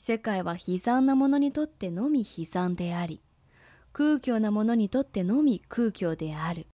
世界は悲惨なものにとってのみ悲惨であり、空虚なものにとってのみ空虚である。